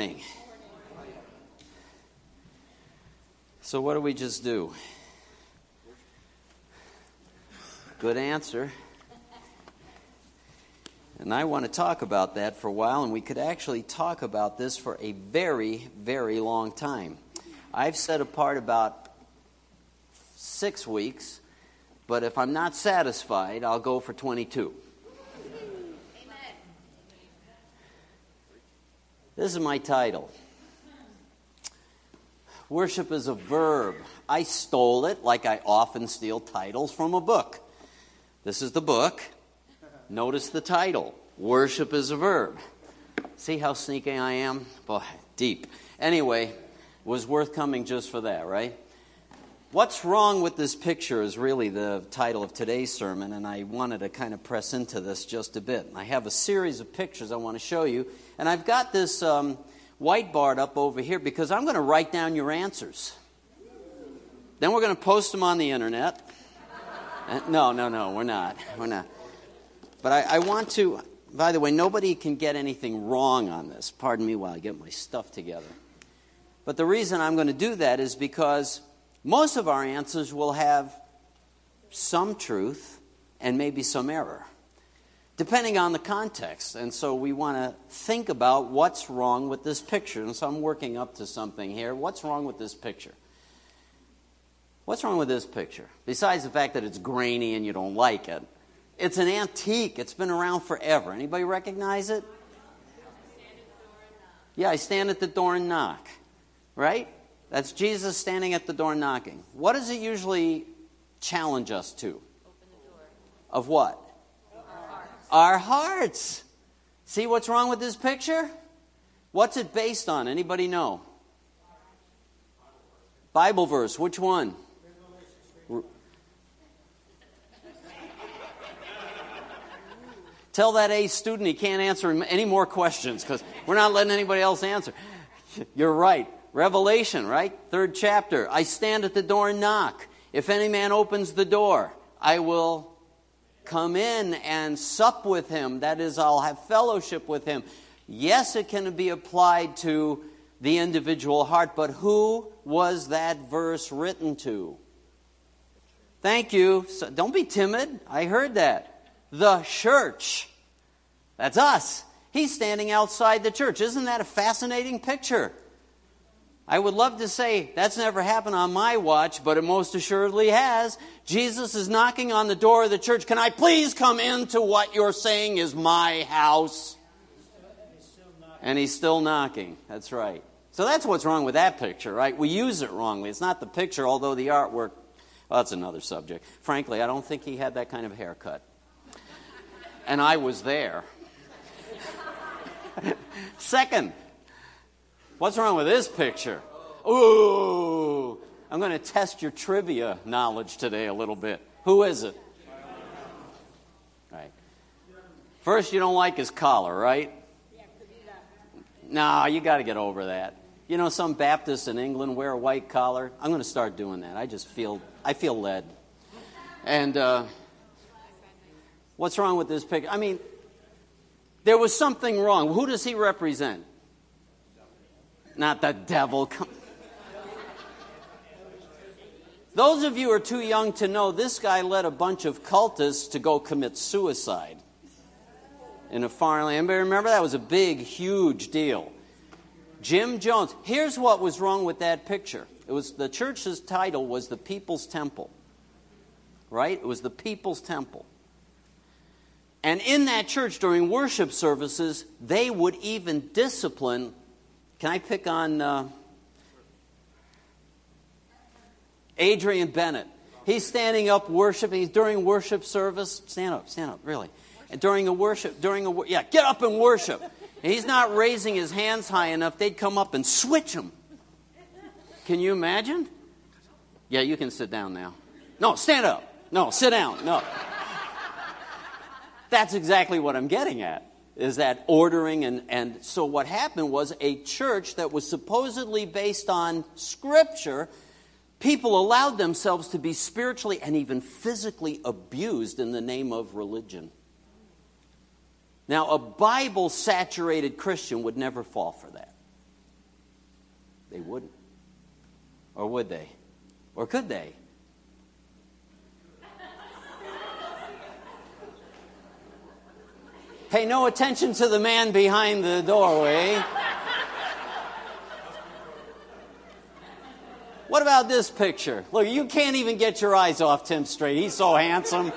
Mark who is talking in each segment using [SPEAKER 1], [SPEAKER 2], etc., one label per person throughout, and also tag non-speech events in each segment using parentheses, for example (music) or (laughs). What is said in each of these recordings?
[SPEAKER 1] morning. So, what do we just do? Good answer. And I want to talk about that for a while, and we could actually talk about this for a very, very long time. I've set apart about six weeks, but if I'm not satisfied, I'll go for 22. This is my title. Worship is a verb. I stole it like I often steal titles from a book. This is the book. Notice the title Worship is a verb. See how sneaky I am? Boy, deep. Anyway, was worth coming just for that, right? What's wrong with this picture is really the title of today's sermon, and I wanted to kind of press into this just a bit. I have a series of pictures I want to show you, and I've got this um, whiteboard up over here because I'm going to write down your answers. Then we're going to post them on the internet. Uh, no, no, no, we're not. We're not. But I, I want to, by the way, nobody can get anything wrong on this. Pardon me while I get my stuff together. But the reason I'm going to do that is because most of our answers will have some truth and maybe some error depending on the context. And so we want to think about what's wrong with this picture. And so I'm working up to something here. What's wrong with this picture? What's wrong with this picture? Besides the fact that it's grainy and you don't like it. It's an antique. It's been around forever. Anybody recognize it? Yeah, I stand at the door and knock. Right? That's Jesus standing at the door knocking. What does it usually challenge us to? Open the door. Of what? Our hearts. See what's wrong with this picture? What's it based on? Anybody know? Bible verse. Which one? Tell that A student he can't answer any more questions because we're not letting anybody else answer. You're right. Revelation, right? Third chapter. I stand at the door and knock. If any man opens the door, I will come in and sup with him. That is, I'll have fellowship with him. Yes, it can be applied to the individual heart, but who was that verse written to? Thank you. So don't be timid. I heard that. The church. That's us. He's standing outside the church. Isn't that a fascinating picture? I would love to say that's never happened on my watch, but it most assuredly has. Jesus is knocking on the door of the church. Can I please come into what you're saying is my house? And he's still knocking. That's right. So that's what's wrong with that picture, right? We use it wrongly. It's not the picture, although the artwork, well, that's another subject. Frankly, I don't think he had that kind of haircut. And I was there. (laughs) Second, What's wrong with this picture? Ooh, I'm going to test your trivia knowledge today a little bit. Who is it? Right. First, you don't like his collar, right? No, you got to get over that. You know, some Baptists in England wear a white collar. I'm going to start doing that. I just feel I feel led. And uh, what's wrong with this picture? I mean, there was something wrong. Who does he represent? Not the devil. Come. Those of you who are too young to know, this guy led a bunch of cultists to go commit suicide in a foreign land. But remember, that was a big, huge deal. Jim Jones. Here's what was wrong with that picture. It was the church's title was the People's Temple. Right? It was the People's Temple. And in that church during worship services, they would even discipline can I pick on uh, Adrian Bennett? He's standing up worshiping. He's during worship service. Stand up, stand up, really. And during a worship, during a yeah, get up and worship. And he's not raising his hands high enough. They'd come up and switch him. Can you imagine? Yeah, you can sit down now. No, stand up. No, sit down. No. That's exactly what I'm getting at is that ordering and, and so what happened was a church that was supposedly based on scripture people allowed themselves to be spiritually and even physically abused in the name of religion now a bible saturated christian would never fall for that They wouldn't. Or would they? Or could they? Pay no attention to the man behind the doorway. What about this picture? Look, you can't even get your eyes off Tim straight. He's so handsome.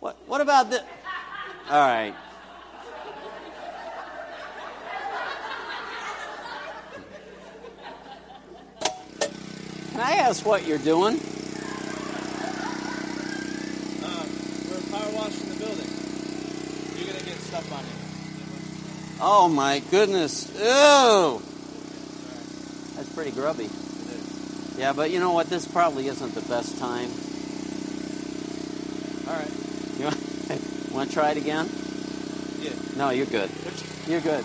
[SPEAKER 1] What, what about this? All right. Can I ask what you're doing?
[SPEAKER 2] Um, we're power washing the building. You're gonna get stuff on you.
[SPEAKER 1] Oh my goodness. Ew. That's pretty grubby. Yeah, but you know what? This probably isn't the best time.
[SPEAKER 2] All right.
[SPEAKER 1] You want, want to try it again?
[SPEAKER 2] Yeah.
[SPEAKER 1] No, you're good. You're good.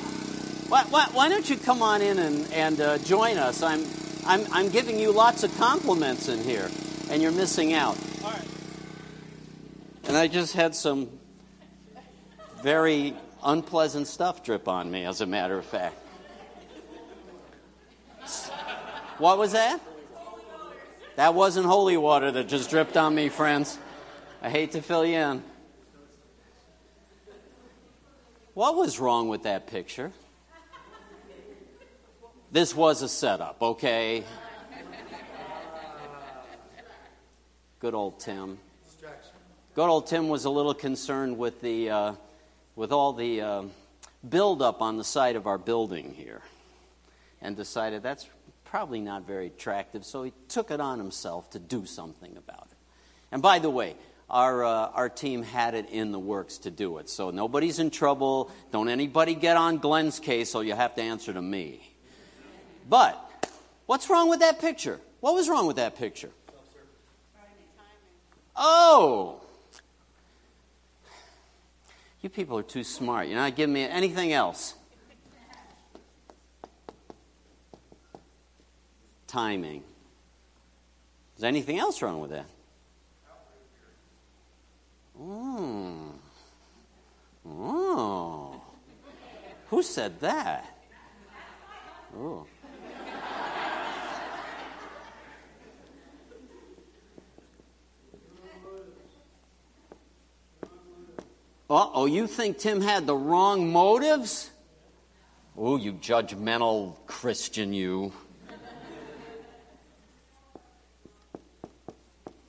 [SPEAKER 1] Why, why, why don't you come on in and, and uh, join us? I'm, I'm, I'm giving you lots of compliments in here, and you're missing out.
[SPEAKER 2] all right.
[SPEAKER 1] And I just had some very unpleasant stuff drip on me, as a matter of fact. What was that? That wasn't holy water that just dripped on me, friends. I hate to fill you in. What was wrong with that picture? This was a setup, okay? Good old Tim. Good old Tim was a little concerned with the uh, with all the uh, buildup on the side of our building here, and decided that's probably not very attractive. So he took it on himself to do something about it. And by the way, our uh, our team had it in the works to do it, so nobody's in trouble. Don't anybody get on Glenn's case, so you have to answer to me. But what's wrong with that picture? What was wrong with that picture? Oh, you people are too smart. You're not giving me anything else. Timing. Is there anything else wrong with that? Oh. Oh. Who said that? Oh. Uh oh, you think Tim had the wrong motives? Oh, you judgmental Christian, you.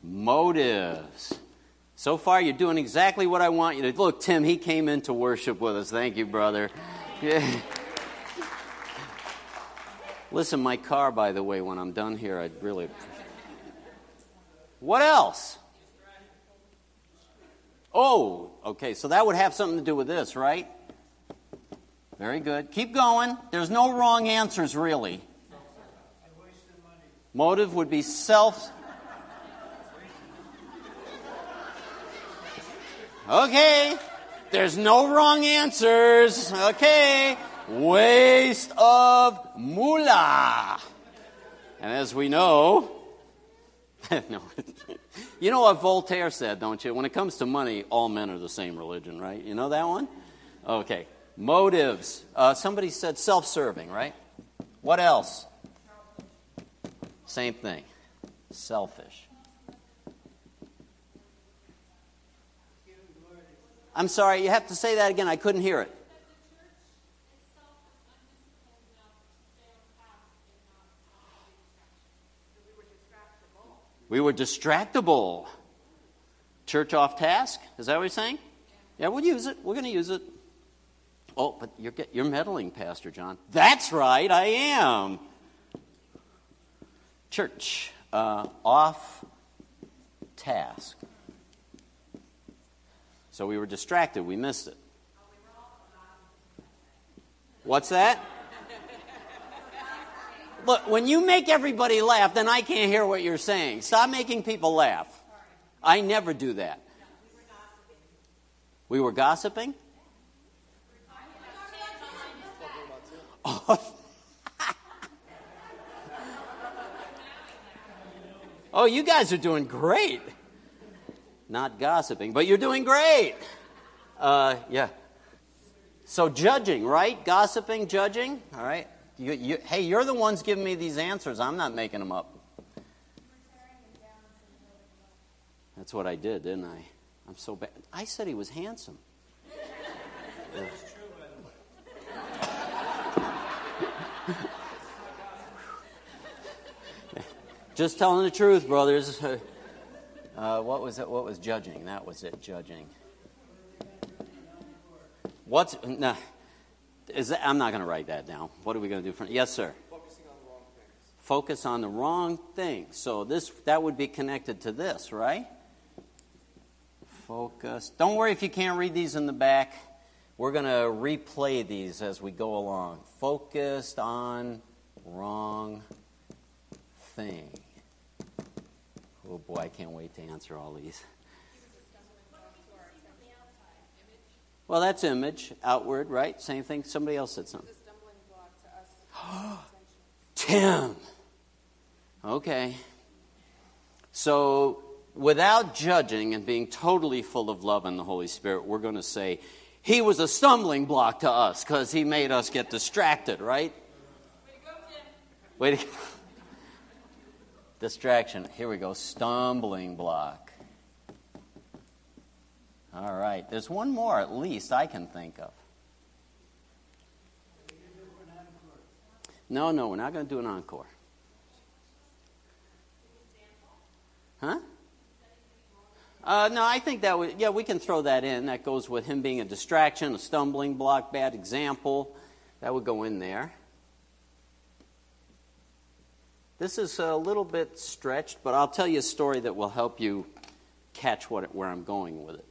[SPEAKER 1] motives. So far, you're doing exactly what I want you to. Look, Tim, he came in to worship with us. Thank you, brother. Yeah. (laughs) Listen, my car, by the way, when I'm done here, I'd really What else? Oh, okay, so that would have something to do with this, right? Very good. Keep going. There's no wrong answers, really. Motive would be self. Okay. There's no wrong answers. Okay. Waste of moolah. And as we know, (laughs) no. you know what Voltaire said, don't you? When it comes to money, all men are the same religion, right? You know that one? Okay. Motives. Uh, somebody said self serving, right? What else? Same thing. Selfish. I'm sorry, you have to say that again. I couldn't hear it. We were distractible. Church off task? Is that what you're saying? Yeah, we'll use it. We're going to use it. Oh, but you're, you're meddling, Pastor John. That's right, I am. Church uh, off task. So we were distracted. We missed it. What's that? Look, when you make everybody laugh, then I can't hear what you're saying. Stop making people laugh. I never do that. We were gossiping? (laughs) Oh. you guys are doing great. Not gossiping, but you're doing great. Uh, yeah. So, judging, right? Gossiping, judging, all right? You, you, hey, you're the ones giving me these answers. I'm not making them up. That's what I did, didn't I? I'm so bad. I said he was handsome. (laughs) Just telling the truth, brothers. (laughs) Uh, what was it? What was judging? That was it. Judging. What's no? Is that, I'm not going to write that down. What are we going to do? For, yes, sir.
[SPEAKER 2] Focusing on the wrong things.
[SPEAKER 1] Focus on the wrong thing. So this that would be connected to this, right? Focus. Don't worry if you can't read these in the back. We're going to replay these as we go along. Focused on wrong thing. Oh boy, I can't wait to answer all these. Well, that's image, outward, right? Same thing. Somebody else said something. (gasps) Tim. Okay. So, without judging and being totally full of love and the Holy Spirit, we're going to say, He was a stumbling block to us because He made us get distracted, right? Way to go, Tim. Way to go. (laughs) Distraction. Here we go. Stumbling block. All right. There's one more at least I can think of. No, no, we're not going to do an encore. Huh? Uh, no, I think that would, yeah, we can throw that in. That goes with him being a distraction, a stumbling block, bad example. That would go in there. This is a little bit stretched, but I'll tell you a story that will help you catch what, where I'm going with it.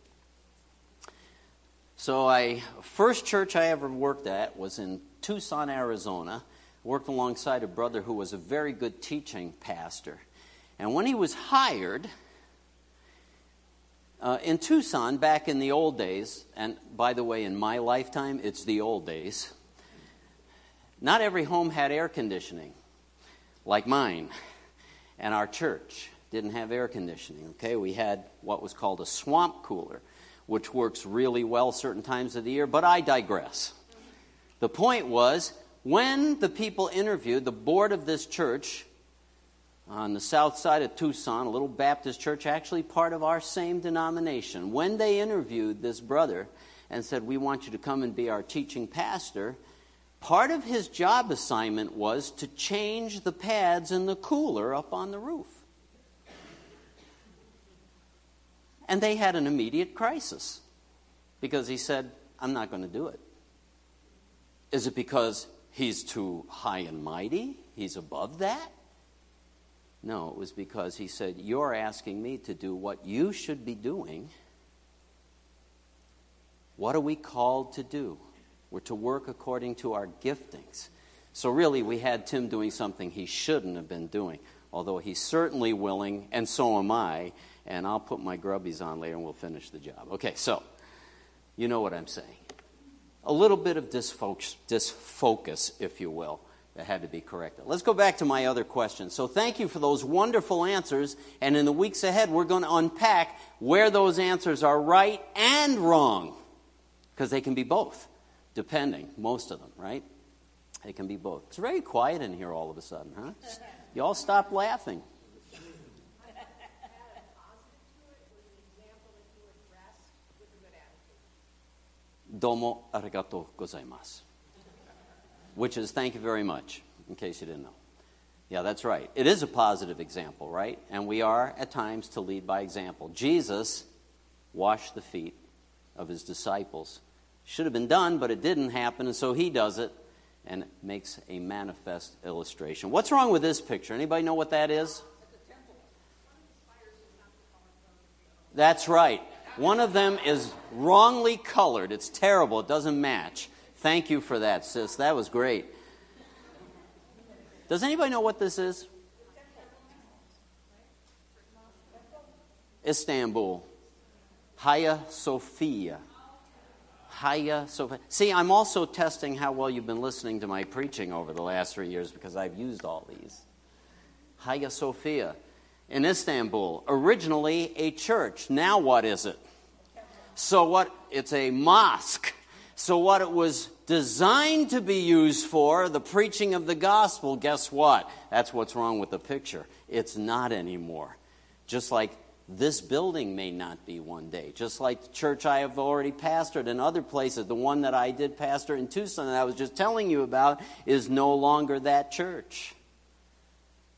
[SPEAKER 1] So, I first church I ever worked at was in Tucson, Arizona. Worked alongside a brother who was a very good teaching pastor. And when he was hired uh, in Tucson back in the old days, and by the way, in my lifetime, it's the old days, not every home had air conditioning like mine. And our church didn't have air conditioning, okay? We had what was called a swamp cooler, which works really well certain times of the year, but I digress. The point was, when the people interviewed, the board of this church on the south side of Tucson, a little Baptist church, actually part of our same denomination, when they interviewed this brother and said, We want you to come and be our teaching pastor, Part of his job assignment was to change the pads in the cooler up on the roof. And they had an immediate crisis because he said, I'm not going to do it. Is it because he's too high and mighty? He's above that? No, it was because he said, You're asking me to do what you should be doing. What are we called to do? We're to work according to our giftings. So, really, we had Tim doing something he shouldn't have been doing, although he's certainly willing, and so am I. And I'll put my grubbies on later and we'll finish the job. Okay, so, you know what I'm saying. A little bit of disfocus, disfocus if you will, that had to be corrected. Let's go back to my other question. So, thank you for those wonderful answers. And in the weeks ahead, we're going to unpack where those answers are right and wrong, because they can be both depending, most of them, right? It can be both. It's very quiet in here all of a sudden, huh? (laughs) You all stop laughing. Domo arigato gozaimasu. Which is thank you very much, in case you didn't know. Yeah, that's right. It is a positive example, right? And we are at times to lead by example. Jesus washed the feet of his disciples should have been done, but it didn't happen, and so he does it and makes a manifest illustration. What's wrong with this picture? Anybody know what that is? That's right. One of them is wrongly colored. It's terrible. It doesn't match. Thank you for that, sis. That was great. Does anybody know what this is? Istanbul. Hagia Sophia. Hagia Sophia. See, I'm also testing how well you've been listening to my preaching over the last three years because I've used all these. Hagia Sophia in Istanbul, originally a church. Now what is it? So what? It's a mosque. So, what it was designed to be used for, the preaching of the gospel, guess what? That's what's wrong with the picture. It's not anymore. Just like this building may not be one day. Just like the church I have already pastored and other places, the one that I did pastor in Tucson that I was just telling you about is no longer that church.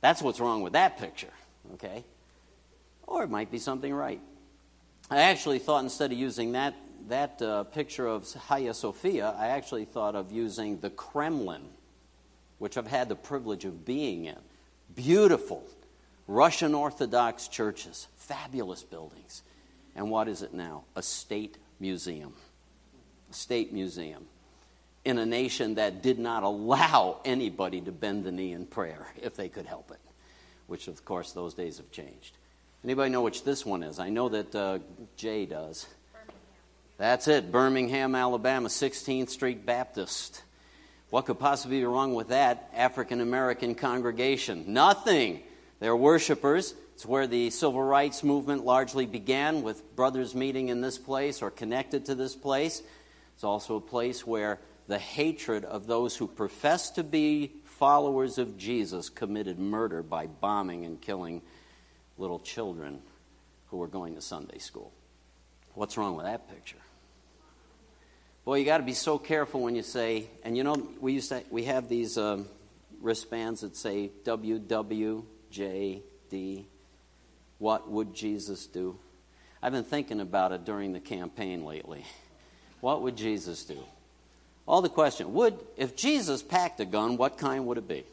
[SPEAKER 1] That's what's wrong with that picture, okay? Or it might be something right. I actually thought instead of using that, that uh, picture of Hagia Sophia, I actually thought of using the Kremlin, which I've had the privilege of being in. Beautiful Russian Orthodox churches, fabulous buildings. And what is it now? A state museum. A state museum in a nation that did not allow anybody to bend the knee in prayer if they could help it, which, of course, those days have changed. Anybody know which this one is? I know that uh, Jay does. That's it, Birmingham, Alabama, 16th Street Baptist. What could possibly be wrong with that African American congregation? Nothing. They're worshipers. It's where the civil rights movement largely began, with brothers meeting in this place or connected to this place. It's also a place where the hatred of those who profess to be followers of Jesus committed murder by bombing and killing little children who were going to Sunday school. What's wrong with that picture? Boy, you got to be so careful when you say, and you know, we used to, we have these uh, wristbands that say WWJD. What would Jesus do? I've been thinking about it during the campaign lately. What would Jesus do? All the question would, if Jesus packed a gun, what kind would it be?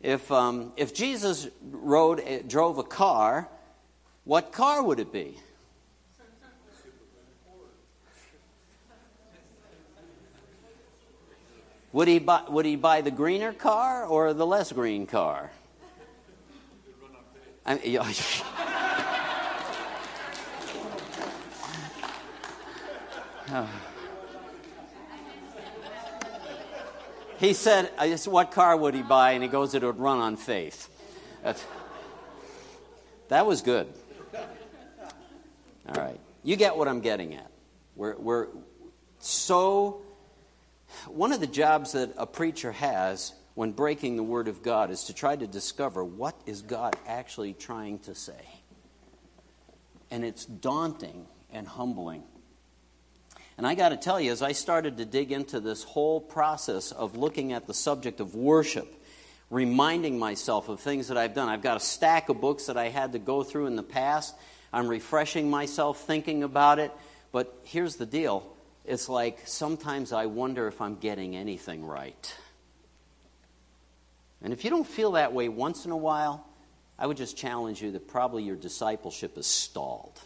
[SPEAKER 1] If, um, if Jesus rode, eh, drove a car, what car would it be? Would he, buy, would he buy the greener car or the less green car? I mean, (laughs) (laughs) He said, What car would he buy? And he goes, It would run on faith. That's, that was good. All right. You get what I'm getting at. We're, we're so. One of the jobs that a preacher has when breaking the Word of God is to try to discover what is God actually trying to say. And it's daunting and humbling and I got to tell you, as I started to dig into this whole process of looking at the subject of worship, reminding myself of things that I've done, I've got a stack of books that I had to go through in the past. I'm refreshing myself, thinking about it. But here's the deal it's like sometimes I wonder if I'm getting anything right. And if you don't feel that way once in a while, I would just challenge you that probably your discipleship is stalled.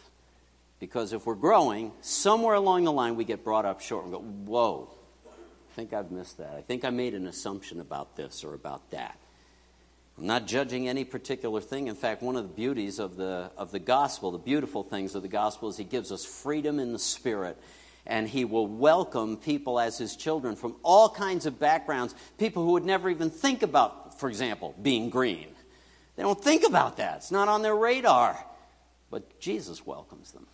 [SPEAKER 1] Because if we're growing, somewhere along the line we get brought up short and go, whoa, I think I've missed that. I think I made an assumption about this or about that. I'm not judging any particular thing. In fact, one of the beauties of the, of the gospel, the beautiful things of the gospel, is he gives us freedom in the spirit. And he will welcome people as his children from all kinds of backgrounds, people who would never even think about, for example, being green. They don't think about that, it's not on their radar. But Jesus welcomes them.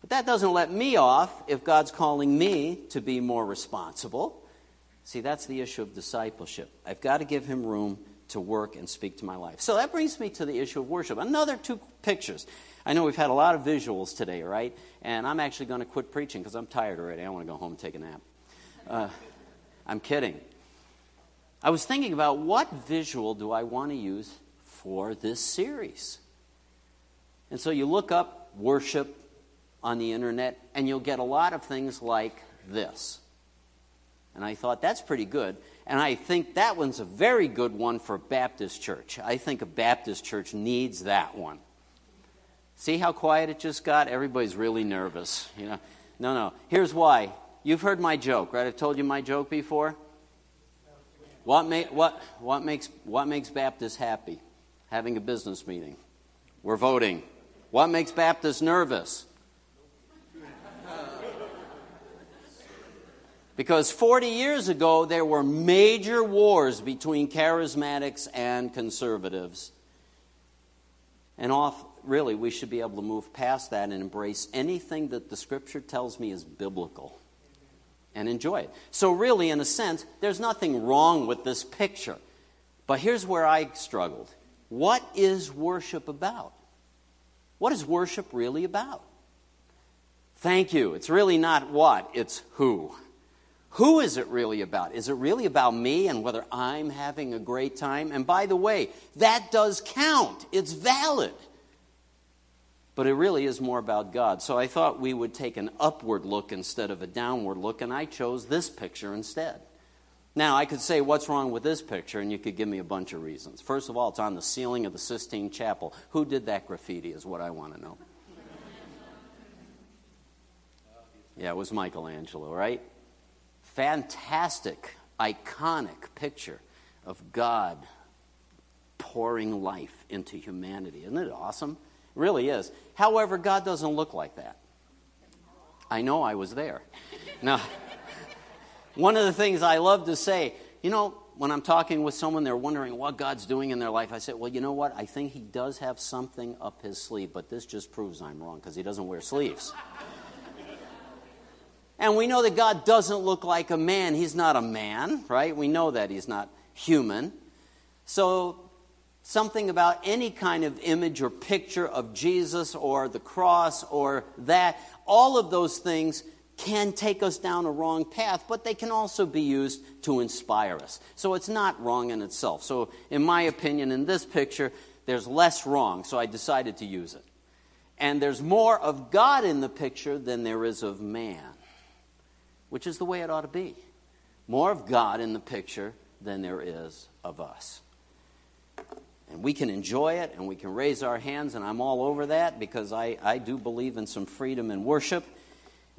[SPEAKER 1] But that doesn't let me off if God's calling me to be more responsible. See, that's the issue of discipleship. I've got to give him room to work and speak to my life. So that brings me to the issue of worship. Another two pictures. I know we've had a lot of visuals today, right? And I'm actually going to quit preaching because I'm tired already. I want to go home and take a nap. Uh, I'm kidding. I was thinking about what visual do I want to use for this series? And so you look up worship on the internet, and you'll get a lot of things like this. And I thought, that's pretty good. And I think that one's a very good one for Baptist church. I think a Baptist church needs that one. See how quiet it just got? Everybody's really nervous. You know? No, no. Here's why. You've heard my joke, right? I've told you my joke before. What, ma- what, what, makes, what makes Baptists happy? Having a business meeting. We're voting. What makes Baptists nervous? Because 40 years ago, there were major wars between charismatics and conservatives. And off, really, we should be able to move past that and embrace anything that the Scripture tells me is biblical and enjoy it. So, really, in a sense, there's nothing wrong with this picture. But here's where I struggled. What is worship about? What is worship really about? Thank you. It's really not what, it's who. Who is it really about? Is it really about me and whether I'm having a great time? And by the way, that does count, it's valid. But it really is more about God. So I thought we would take an upward look instead of a downward look, and I chose this picture instead. Now, I could say, What's wrong with this picture? And you could give me a bunch of reasons. First of all, it's on the ceiling of the Sistine Chapel. Who did that graffiti, is what I want to know. Yeah, it was Michelangelo, right? Fantastic, iconic picture of God pouring life into humanity. Isn't it awesome? It really is. However, God doesn't look like that. I know I was there. Now, (laughs) one of the things I love to say, you know, when I'm talking with someone, they're wondering what God's doing in their life. I say, well, you know what? I think He does have something up His sleeve, but this just proves I'm wrong because He doesn't wear sleeves. And we know that God doesn't look like a man. He's not a man, right? We know that he's not human. So, something about any kind of image or picture of Jesus or the cross or that, all of those things can take us down a wrong path, but they can also be used to inspire us. So, it's not wrong in itself. So, in my opinion, in this picture, there's less wrong, so I decided to use it. And there's more of God in the picture than there is of man which is the way it ought to be. More of God in the picture than there is of us. And we can enjoy it and we can raise our hands, and I'm all over that because I, I do believe in some freedom in worship.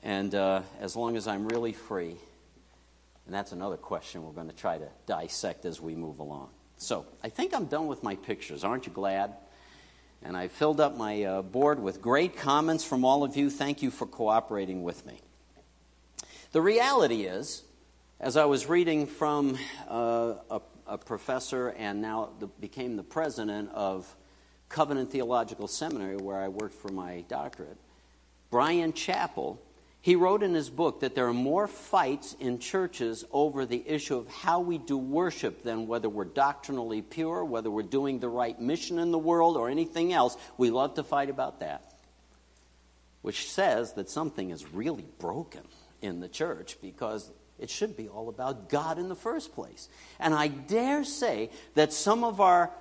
[SPEAKER 1] And uh, as long as I'm really free, and that's another question we're going to try to dissect as we move along. So I think I'm done with my pictures. Aren't you glad? And I filled up my uh, board with great comments from all of you. Thank you for cooperating with me. The reality is, as I was reading from uh, a, a, professor and now the, became the president of Covenant Theological Seminary, where I worked for my doctorate, Brian Chapell, he wrote in his book that there are more fights in churches over the issue of how we do worship than whether we're doctrinally pure, whether we're doing the right mission in the world, or anything else. We love to fight about that, which says that something is really broken in the church because it should be all about God in the first place. And I dare say that some of our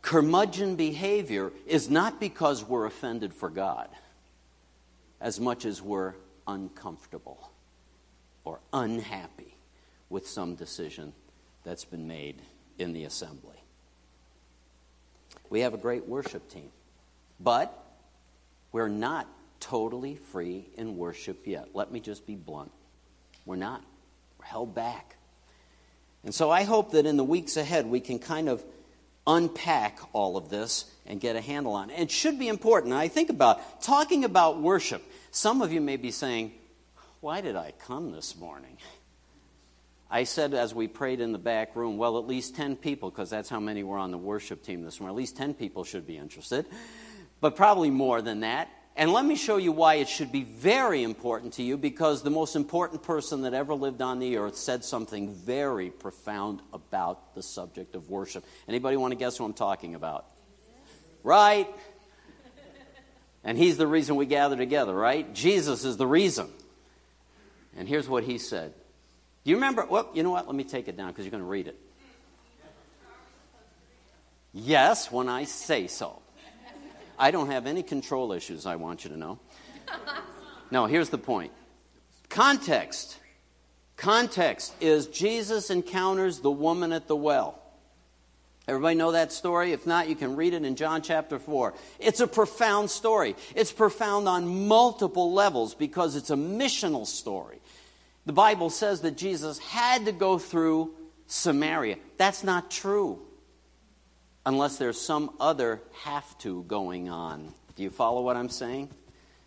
[SPEAKER 1] curmudgeon behavior is not because we're offended for God as much as we're uncomfortable or unhappy with some decision that's been made in the assembly. We have a great worship team, but we're not totally free in worship yet. Let me just be blunt. We're not. We're held back. And so I hope that in the weeks ahead we can kind of unpack all of this and get a handle on it. Should be important. I think about talking about worship. Some of you may be saying, Why did I come this morning? I said as we prayed in the back room, well, at least 10 people, because that's how many were on the worship team this morning. At least 10 people should be interested, but probably more than that. And let me show you why it should be very important to you because the most important person that ever lived on the earth said something very profound about the subject of worship. Anybody want to guess who I'm talking about? Right? And he's the reason we gather together, right? Jesus is the reason. And here's what he said. Do you remember? Well, you know what? Let me take it down because you're going to read it. Yes, when I say so. I don't have any control issues, I want you to know. (laughs) No, here's the point context. Context is Jesus encounters the woman at the well. Everybody know that story? If not, you can read it in John chapter 4. It's a profound story. It's profound on multiple levels because it's a missional story. The Bible says that Jesus had to go through Samaria. That's not true unless there's some other have to going on. Do you follow what I'm saying?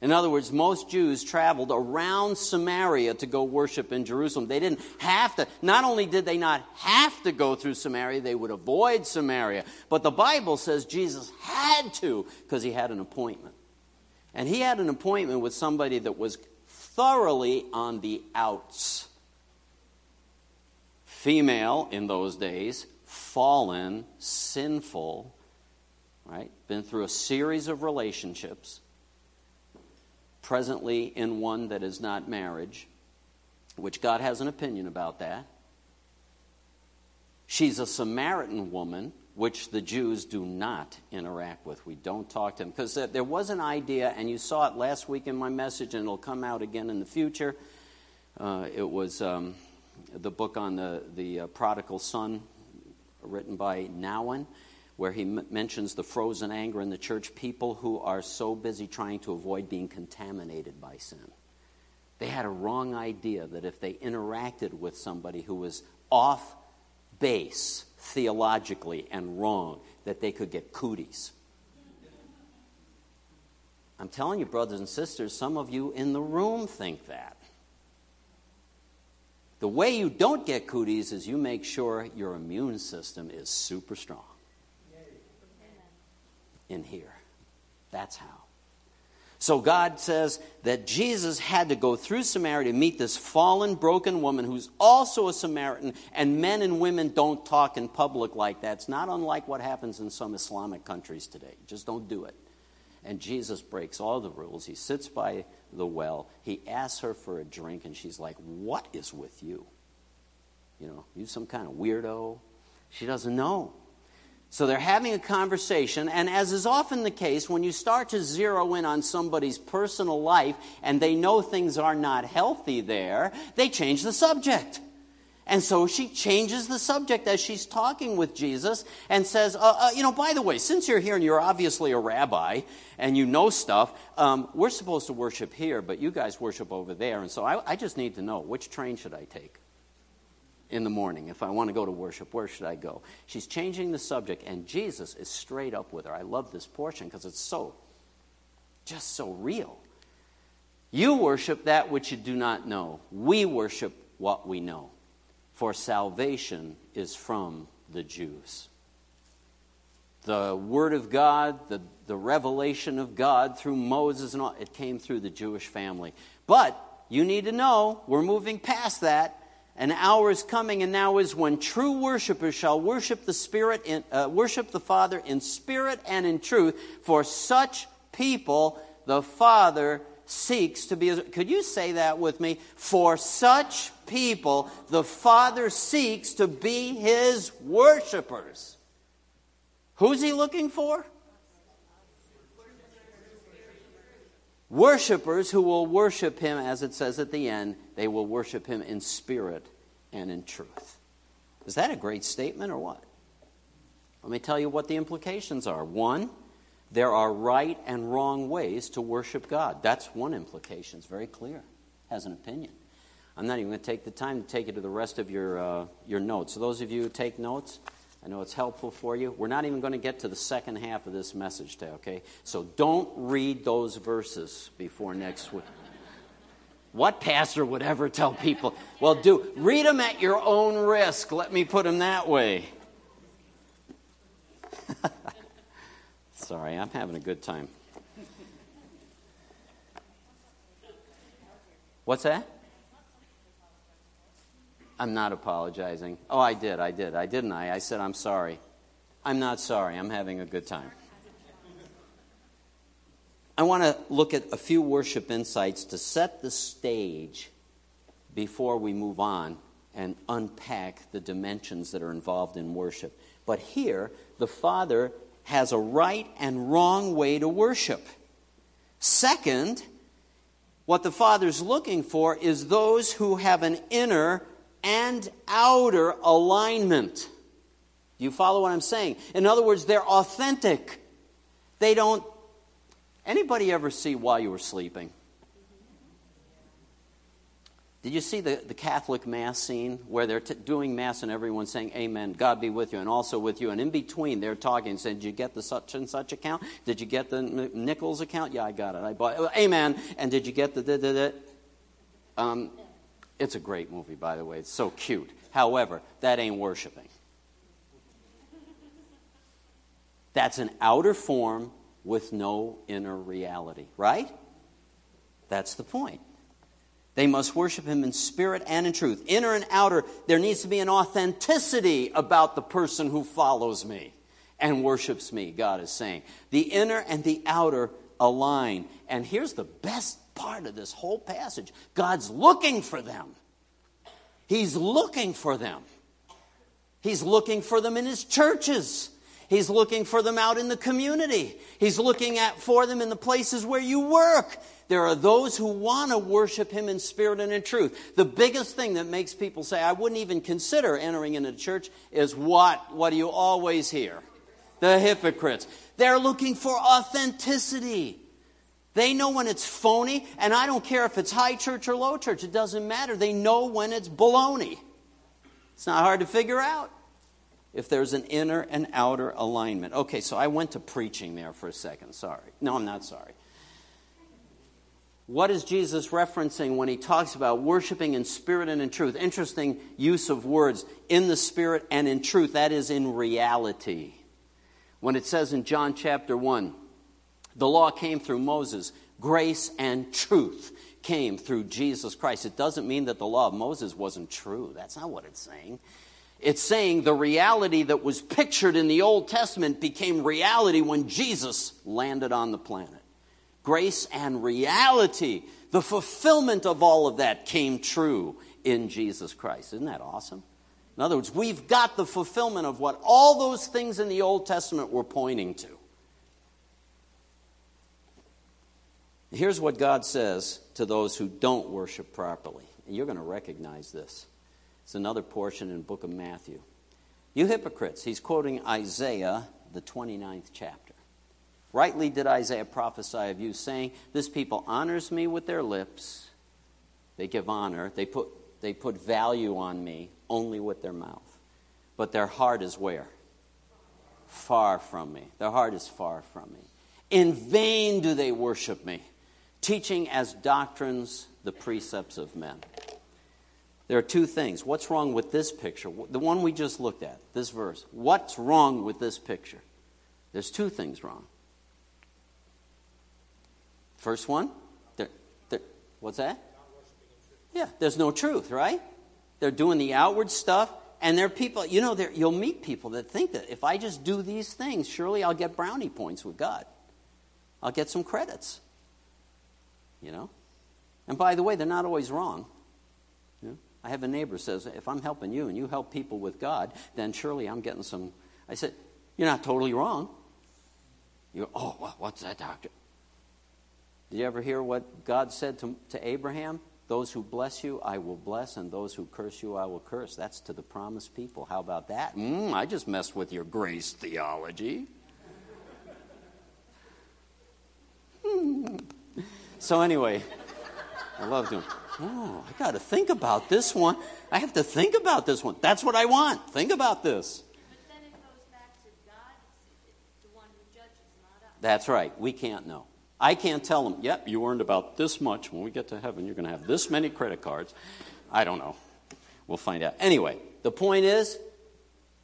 [SPEAKER 1] In other words, most Jews traveled around Samaria to go worship in Jerusalem. They didn't have to, not only did they not have to go through Samaria, they would avoid Samaria. But the Bible says Jesus had to because he had an appointment. And he had an appointment with somebody that was thoroughly on the outs. Female in those days, fallen, sinful, right? Been through a series of relationships presently in one that is not marriage, which God has an opinion about that. She's a Samaritan woman, which the Jews do not interact with. We don't talk to them. Because there was an idea, and you saw it last week in my message, and it'll come out again in the future. Uh, it was um, the book on the, the uh, prodigal son, written by Nouwen where he m- mentions the frozen anger in the church, people who are so busy trying to avoid being contaminated by sin. They had a wrong idea that if they interacted with somebody who was off base theologically and wrong, that they could get cooties. I'm telling you, brothers and sisters, some of you in the room think that. The way you don't get cooties is you make sure your immune system is super strong in here. That's how. So God says that Jesus had to go through Samaria to meet this fallen, broken woman who's also a Samaritan, and men and women don't talk in public like that. It's not unlike what happens in some Islamic countries today. Just don't do it. And Jesus breaks all the rules. He sits by the well. He asks her for a drink, and she's like, What is with you? You know, you some kind of weirdo? She doesn't know. So they're having a conversation, and as is often the case, when you start to zero in on somebody's personal life and they know things are not healthy there, they change the subject. And so she changes the subject as she's talking with Jesus and says, uh, uh, You know, by the way, since you're here and you're obviously a rabbi and you know stuff, um, we're supposed to worship here, but you guys worship over there. And so I, I just need to know which train should I take? in the morning. If I want to go to worship, where should I go? She's changing the subject, and Jesus is straight up with her. I love this portion because it's so, just so real. You worship that which you do not know. We worship what we know. For salvation is from the Jews. The Word of God, the, the revelation of God through Moses and all, it came through the Jewish family. But you need to know, we're moving past that an hour is coming and now is when true worshipers shall worship the spirit in, uh, worship the father in spirit and in truth for such people the father seeks to be could you say that with me for such people the father seeks to be his worshipers who's he looking for Worshippers who will worship him, as it says at the end, they will worship him in spirit and in truth. Is that a great statement or what? Let me tell you what the implications are. One, there are right and wrong ways to worship God. That's one implication. It's very clear. Has an opinion. I'm not even going to take the time to take you to the rest of your, uh, your notes. So, those of you who take notes, I know it's helpful for you. We're not even going to get to the second half of this message today, okay? So don't read those verses before next week. What pastor would ever tell people? Well, do read them at your own risk. Let me put them that way. (laughs) Sorry, I'm having a good time. What's that? I'm not apologizing. Oh, I did, I did, I didn't I? I said, I'm sorry. I'm not sorry. I'm having a good time. I want to look at a few worship insights to set the stage before we move on and unpack the dimensions that are involved in worship. But here, the Father has a right and wrong way to worship. Second, what the Father's looking for is those who have an inner and outer alignment. You follow what I'm saying? In other words, they're authentic. They don't. Anybody ever see while you were sleeping? Did you see the, the Catholic Mass scene where they're t- doing Mass and everyone's saying, Amen, God be with you, and also with you? And in between, they're talking and saying, Did you get the such and such account? Did you get the Nichols account? Yeah, I got it. I bought it. Amen. And did you get the. Da, da, da? Um, it's a great movie, by the way. It's so cute. However, that ain't worshiping. That's an outer form with no inner reality, right? That's the point. They must worship him in spirit and in truth. Inner and outer, there needs to be an authenticity about the person who follows me and worships me, God is saying. The inner and the outer align. And here's the best part of this whole passage God's looking for them. He's looking for them. He's looking for them in his churches. He's looking for them out in the community. He's looking at for them in the places where you work. There are those who want to worship him in spirit and in truth. The biggest thing that makes people say, I wouldn't even consider entering into church is what? What do you always hear? The hypocrites. They're looking for authenticity. They know when it's phony, and I don't care if it's high church or low church, it doesn't matter. They know when it's baloney. It's not hard to figure out if there's an inner and outer alignment. Okay, so I went to preaching there for a second. Sorry. No, I'm not sorry. What is Jesus referencing when he talks about worshiping in spirit and in truth? Interesting use of words in the spirit and in truth. That is in reality. When it says in John chapter 1, the law came through Moses, grace and truth came through Jesus Christ. It doesn't mean that the law of Moses wasn't true. That's not what it's saying. It's saying the reality that was pictured in the Old Testament became reality when Jesus landed on the planet grace and reality. The fulfillment of all of that came true in Jesus Christ. Isn't that awesome? In other words, we've got the fulfillment of what all those things in the Old Testament were pointing to. Here's what God says to those who don't worship properly. And you're going to recognize this. It's another portion in book of Matthew. You hypocrites. He's quoting Isaiah, the 29th chapter. Rightly did Isaiah prophesy of you, saying, This people honors me with their lips. They give honor. They put, they put value on me only with their mouth. But their heart is where? Far from me. Their heart is far from me. In vain do they worship me, teaching as doctrines the precepts of men. There are two things. What's wrong with this picture? The one we just looked at, this verse. What's wrong with this picture? There's two things wrong. First one, they're, they're, what's that? Yeah, there's no truth, right? They're doing the outward stuff, and there are people, you know, you'll meet people that think that if I just do these things, surely I'll get brownie points with God. I'll get some credits. You know? And by the way, they're not always wrong. You know? I have a neighbor says, if I'm helping you and you help people with God, then surely I'm getting some. I said, you're not totally wrong. You oh, what's that, doctor? Did you ever hear what God said to, to Abraham? Those who bless you, I will bless, and those who curse you, I will curse. That's to the promised people. How about that? Mm, I just messed with your grace theology. (laughs) so, anyway, I love doing. Oh, I got to think about this one. I have to think about this one. That's what I want. Think about this.
[SPEAKER 3] But then it goes back to God, the one who judges, not us.
[SPEAKER 1] That's right. We can't know. I can't tell them, yep, you earned about this much. When we get to heaven, you're going to have this many credit cards. I don't know. We'll find out. Anyway, the point is,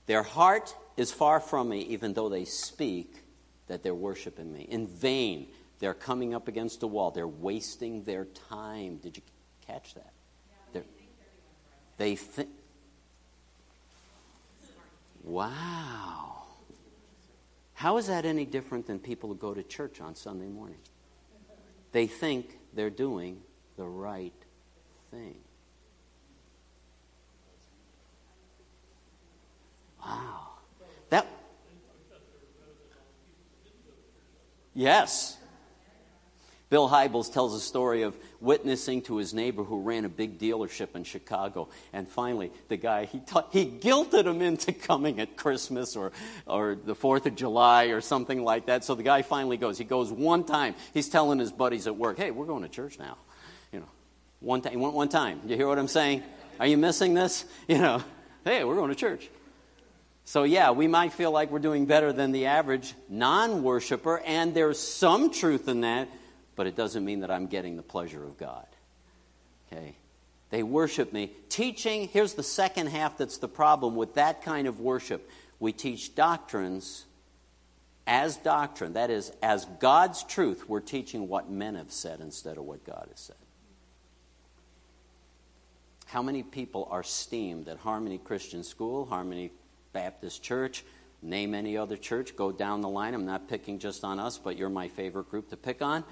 [SPEAKER 1] their heart is far from me, even though they speak that they're worshiping me. In vain, they're coming up against a wall. They're wasting their time. Did you catch that? They think. Wow. How is that any different than people who go to church on Sunday morning? They think they're doing the right thing. Wow. That Yes. Bill Hybels tells a story of witnessing to his neighbor who ran a big dealership in Chicago. And finally, the guy, he, ta- he guilted him into (laughs) coming at Christmas or, or the 4th of July or something like that. So the guy finally goes. He goes one time. He's telling his buddies at work, hey, we're going to church now. You know. One time, one, one time. You hear what I'm saying? Are you missing this? (laughs) You know, hey, we're going to church. So, yeah, we might feel like we're doing better than the average non worshiper, and there's some truth in that, but it doesn't mean that I'm getting the pleasure of God. Okay? They worship me. Teaching, here's the second half that's the problem with that kind of worship. We teach doctrines as doctrine, that is, as God's truth, we're teaching what men have said instead of what God has said. How many people are steamed at Harmony Christian School, Harmony Baptist Church, name any other church, go down the line. I'm not picking just on us, but you're my favorite group to pick on.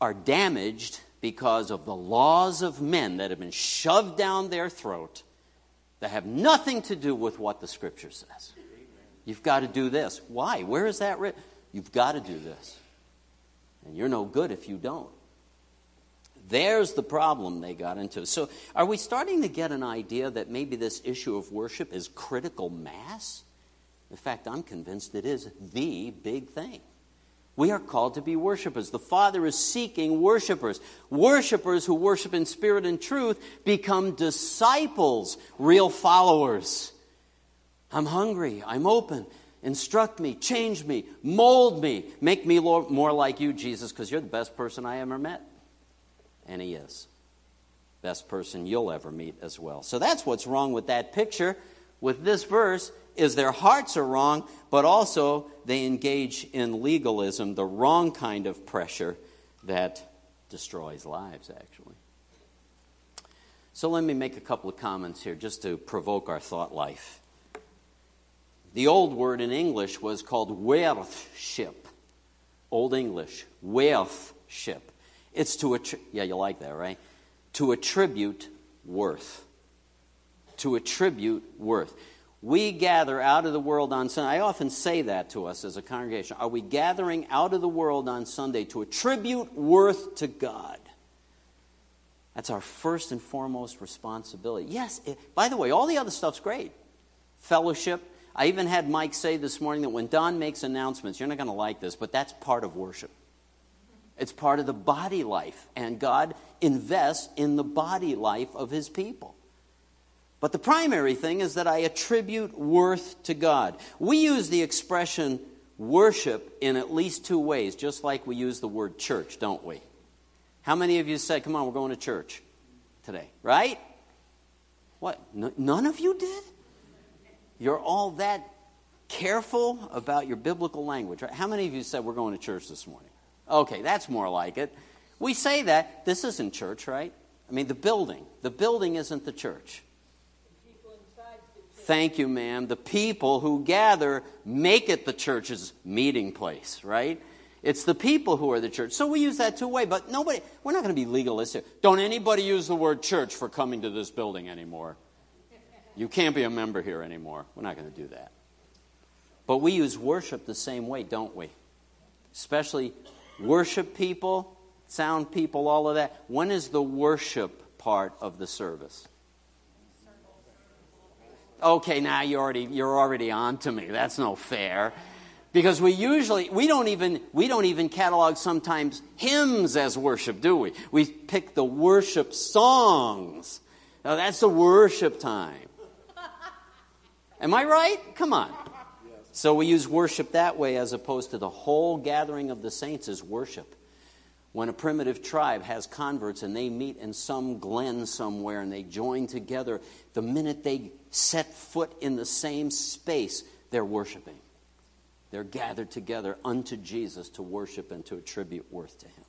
[SPEAKER 1] Are damaged because of the laws of men that have been shoved down their throat that have nothing to do with what the Scripture says. You've got to do this. Why? Where is that written? You've got to do this. And you're no good if you don't. There's the problem they got into. So, are we starting to get an idea that maybe this issue of worship is critical mass? In fact, I'm convinced it is the big thing. We are called to be worshipers. The Father is seeking worshipers. Worshipers who worship in spirit and truth become disciples, real followers. I'm hungry. I'm open. Instruct me, change me, mold me, make me more like you, Jesus, because you're the best person I ever met. And he is. Best person you'll ever meet as well. So that's what's wrong with that picture. With this verse, is their hearts are wrong, but also they engage in legalism, the wrong kind of pressure that destroys lives, actually. So let me make a couple of comments here just to provoke our thought life. The old word in English was called worthship. Old English, worthship. It's to, attri- yeah, you like that, right? To attribute worth. To attribute worth. We gather out of the world on Sunday. I often say that to us as a congregation. Are we gathering out of the world on Sunday to attribute worth to God? That's our first and foremost responsibility. Yes, it, by the way, all the other stuff's great. Fellowship. I even had Mike say this morning that when Don makes announcements, you're not going to like this, but that's part of worship. It's part of the body life, and God invests in the body life of His people. But the primary thing is that I attribute worth to God. We use the expression worship in at least two ways, just like we use the word church, don't we? How many of you said, Come on, we're going to church today, right? What? N- none of you did? You're all that careful about your biblical language, right? How many of you said, We're going to church this morning? Okay, that's more like it. We say that. This isn't church, right? I mean, the building. The building isn't the church. Thank you, ma'am. The people who gather make it the church's meeting place, right? It's the people who are the church. So we use that two way, but nobody, we're not going to be legalistic. Don't anybody use the word church for coming to this building anymore. You can't be a member here anymore. We're not going to do that. But we use worship the same way, don't we? Especially worship people, sound people, all of that. When is the worship part of the service? Okay, now you're already you're already on to me. That's no fair. Because we usually we don't even we don't even catalog sometimes hymns as worship, do we? We pick the worship songs. Now that's the worship time. Am I right? Come on. So we use worship that way as opposed to the whole gathering of the saints is worship. When a primitive tribe has converts and they meet in some glen somewhere and they join together, the minute they set foot in the same space, they're worshiping. They're gathered together unto Jesus to worship and to attribute worth to Him.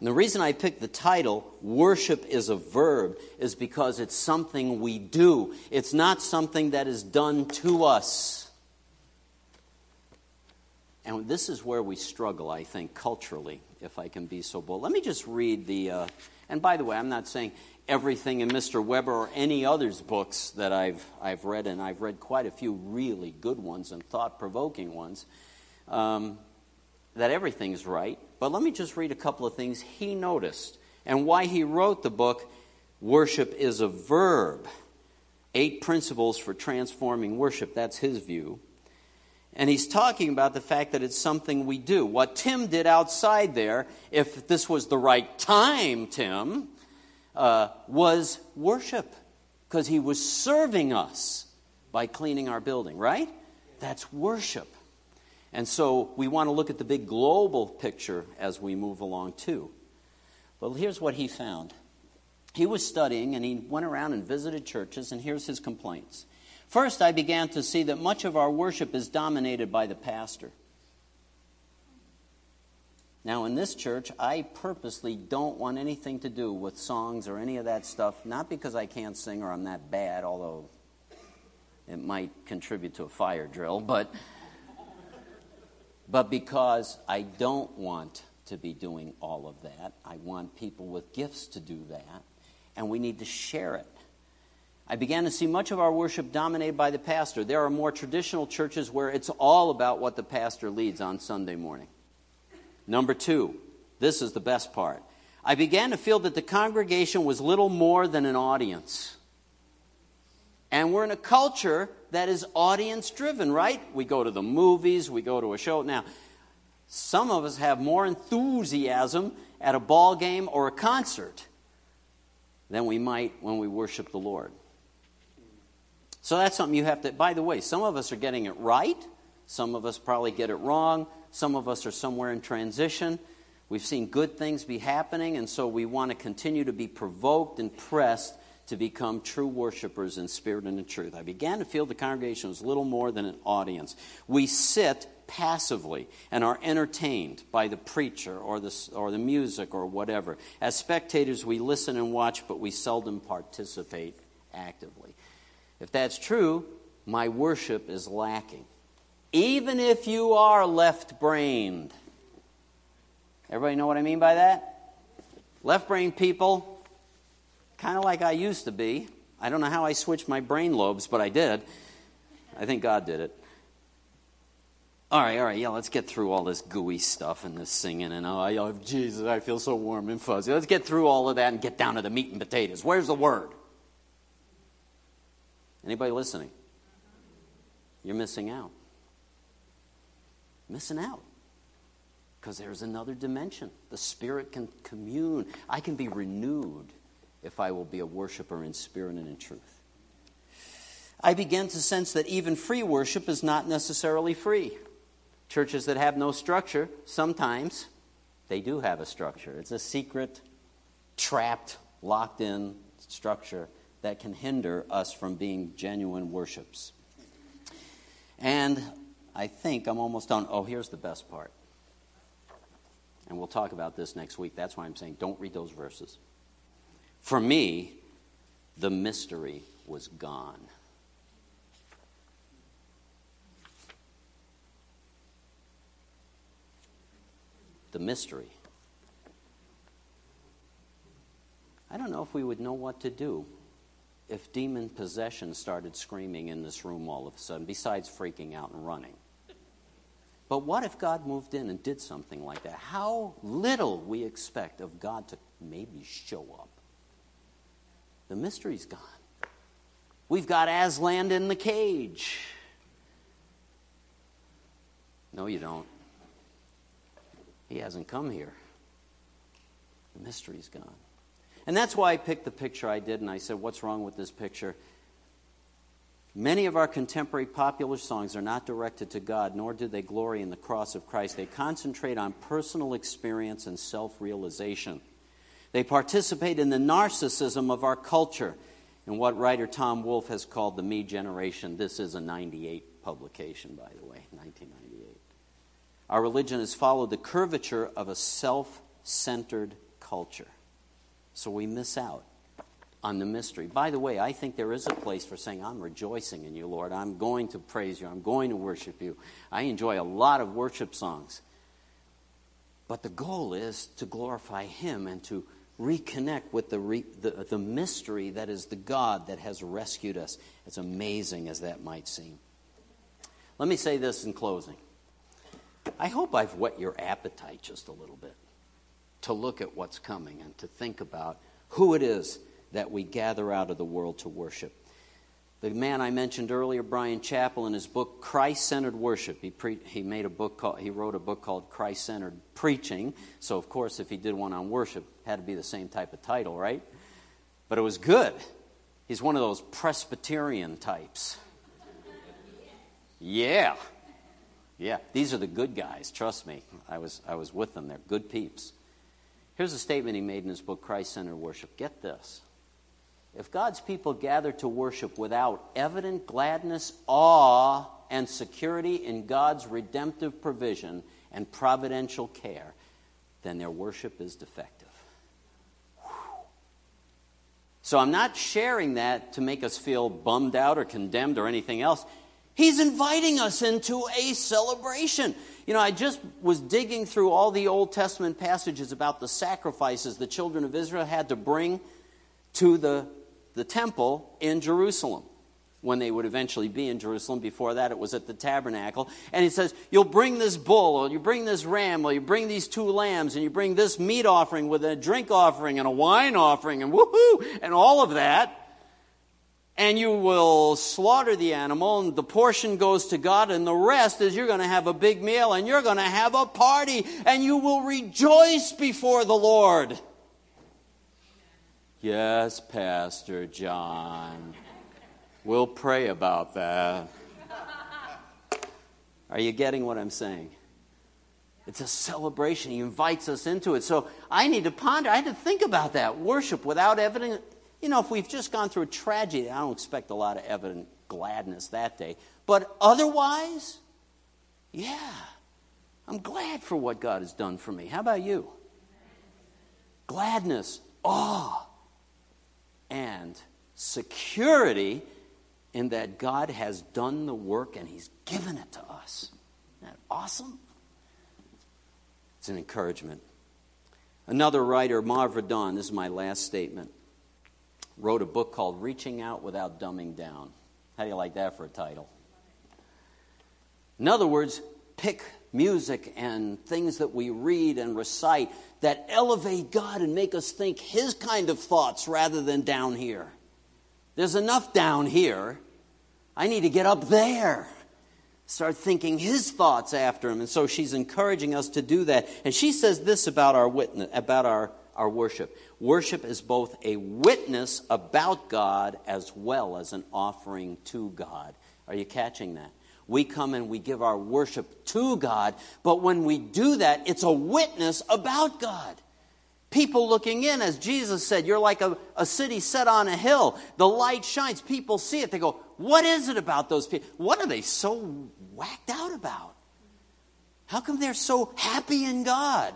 [SPEAKER 1] And the reason I picked the title, Worship is a Verb, is because it's something we do. It's not something that is done to us. And this is where we struggle, I think, culturally, if I can be so bold. Let me just read the. Uh, and by the way, I'm not saying everything in Mr. Webber or any other's books that I've, I've read, and I've read quite a few really good ones and thought provoking ones, um, that everything's right. But let me just read a couple of things he noticed and why he wrote the book, Worship is a Verb Eight Principles for Transforming Worship. That's his view. And he's talking about the fact that it's something we do. What Tim did outside there, if this was the right time, Tim, uh, was worship. Because he was serving us by cleaning our building, right? That's worship. And so we want to look at the big global picture as we move along, too. Well, here's what he found he was studying and he went around and visited churches, and here's his complaints. First, I began to see that much of our worship is dominated by the pastor. Now, in this church, I purposely don't want anything to do with songs or any of that stuff, not because I can't sing or I'm that bad, although it might contribute to a fire drill, but, but because I don't want to be doing all of that. I want people with gifts to do that, and we need to share it. I began to see much of our worship dominated by the pastor. There are more traditional churches where it's all about what the pastor leads on Sunday morning. Number two, this is the best part. I began to feel that the congregation was little more than an audience. And we're in a culture that is audience driven, right? We go to the movies, we go to a show. Now, some of us have more enthusiasm at a ball game or a concert than we might when we worship the Lord. So that's something you have to, by the way, some of us are getting it right. Some of us probably get it wrong. Some of us are somewhere in transition. We've seen good things be happening, and so we want to continue to be provoked and pressed to become true worshipers in spirit and in truth. I began to feel the congregation was little more than an audience. We sit passively and are entertained by the preacher or the, or the music or whatever. As spectators, we listen and watch, but we seldom participate actively. If that's true, my worship is lacking. Even if you are left brained. Everybody know what I mean by that? Left brained people kind of like I used to be. I don't know how I switched my brain lobes, but I did. I think God did it. All right, all right, yeah, let's get through all this gooey stuff and this singing and oh, I, Jesus, I feel so warm and fuzzy. Let's get through all of that and get down to the meat and potatoes. Where's the word? Anybody listening? You're missing out. Missing out. Because there's another dimension. The Spirit can commune. I can be renewed if I will be a worshiper in spirit and in truth. I began to sense that even free worship is not necessarily free. Churches that have no structure, sometimes they do have a structure. It's a secret, trapped, locked in structure that can hinder us from being genuine worships. And I think I'm almost done. Oh, here's the best part. And we'll talk about this next week. That's why I'm saying don't read those verses. For me, the mystery was gone. The mystery. I don't know if we would know what to do if demon possession started screaming in this room all of a sudden, besides freaking out and running. But what if God moved in and did something like that? How little we expect of God to maybe show up. The mystery's gone. We've got Aslan in the cage. No, you don't. He hasn't come here. The mystery's gone. And that's why I picked the picture I did, and I said, What's wrong with this picture? Many of our contemporary popular songs are not directed to God, nor do they glory in the cross of Christ. They concentrate on personal experience and self realization. They participate in the narcissism of our culture and what writer Tom Wolfe has called the me generation. This is a 98 publication, by the way, 1998. Our religion has followed the curvature of a self centered culture. So we miss out on the mystery. By the way, I think there is a place for saying, I'm rejoicing in you, Lord. I'm going to praise you. I'm going to worship you. I enjoy a lot of worship songs. But the goal is to glorify Him and to reconnect with the, re, the, the mystery that is the God that has rescued us, as amazing as that might seem. Let me say this in closing. I hope I've whet your appetite just a little bit to look at what's coming and to think about who it is that we gather out of the world to worship. The man I mentioned earlier, Bryan Chapell, in his book Christ Centered Worship, he, pre- he made a book called, he wrote a book called Christ Centered Preaching. So of course, if he did one on worship, it had to be the same type of title, right? But it was good. He's one of those Presbyterian types. Yeah. Yeah. These are the good guys, trust me. I was, I was with them. They're good peeps. Here's a statement he made in his book, Christ Centered Worship. Get this. If God's people gather to worship without evident gladness, awe, and security in God's redemptive provision and providential care, then their worship is defective. So I'm not sharing that to make us feel bummed out or condemned or anything else. He's inviting us into a celebration. You know, I just was digging through all the Old Testament passages about the sacrifices the children of Israel had to bring to the the temple in Jerusalem when they would eventually be in Jerusalem. Before that, it was at the tabernacle. And he says, You'll bring this bull, or you bring this ram, or you bring these two lambs, and you bring this meat offering with a drink offering and a wine offering, and woohoo, and all of that. And you will slaughter the animal, and the portion goes to God, and the rest is you're going to have a big meal, and you're going to have a party, and you will rejoice before the Lord. Yes, Pastor John. We'll pray about that. Are you getting what I'm saying? It's a celebration. He invites us into it. So I need to ponder. I had to think about that. Worship without evident. You know, if we've just gone through a tragedy, I don't expect a lot of evident gladness that day. But otherwise, yeah, I'm glad for what God has done for me. How about you? Gladness, awe, and security in that God has done the work and He's given it to us. Isn't that awesome? It's an encouragement. Another writer, Marva Dawn, this is my last statement, wrote a book called Reaching Out Without Dumbing Down. How do you like that for a title? In other words, pick music and things that we read and recite that elevate God and make us think His kind of thoughts rather than down here. There's enough down here. I need to get up there. Start thinking His thoughts after Him. And so she's encouraging us to do that. And she says this about our witness, about our, our worship. Worship is both a witness about God as well as an offering to God. Are you catching that? We come and we give our worship to God, but when we do that, it's a witness about God. People looking in, as Jesus said, you're like a, a city set on a hill. The light shines, people see it. They go, What is it about those people? What are they so whacked out about? How come they're so happy in God?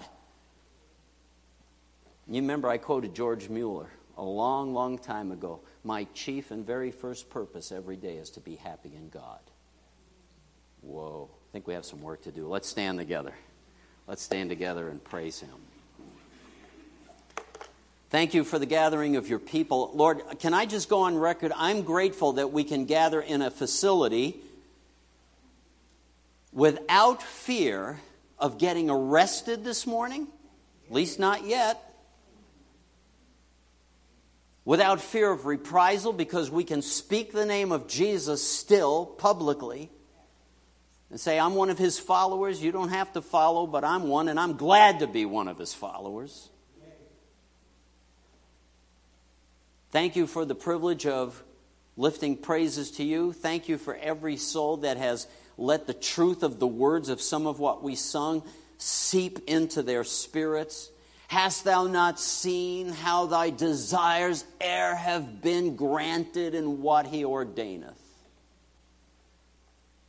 [SPEAKER 1] You remember I quoted George Mueller a long, long time ago. My chief and very first purpose every day is to be happy in God. Whoa, I think we have some work to do. Let's stand together. Let's stand together and praise Him. Thank you for the gathering of your people. Lord, can I just go on record? I'm grateful that we can gather in a facility without fear of getting arrested this morning, at least not yet. Without fear of reprisal, because we can speak the name of Jesus still publicly and say, I'm one of his followers. You don't have to follow, but I'm one, and I'm glad to be one of his followers. Thank you for the privilege of lifting praises to you. Thank you for every soul that has let the truth of the words of some of what we sung seep into their spirits. Hast thou not seen how thy desires e'er have been granted in what he ordaineth?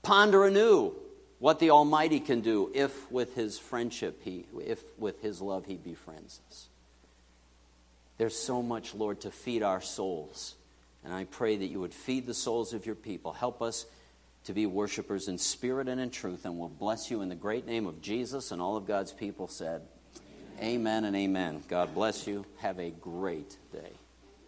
[SPEAKER 1] Ponder anew what the Almighty can do if with his friendship, he, if with his love he befriends us. There's so much, Lord, to feed our souls. And I pray that you would feed the souls of your people. Help us to be worshipers in spirit and in truth. And we'll bless you in the great name of Jesus. And all of God's people said, amen and amen. God bless you. Have a great day.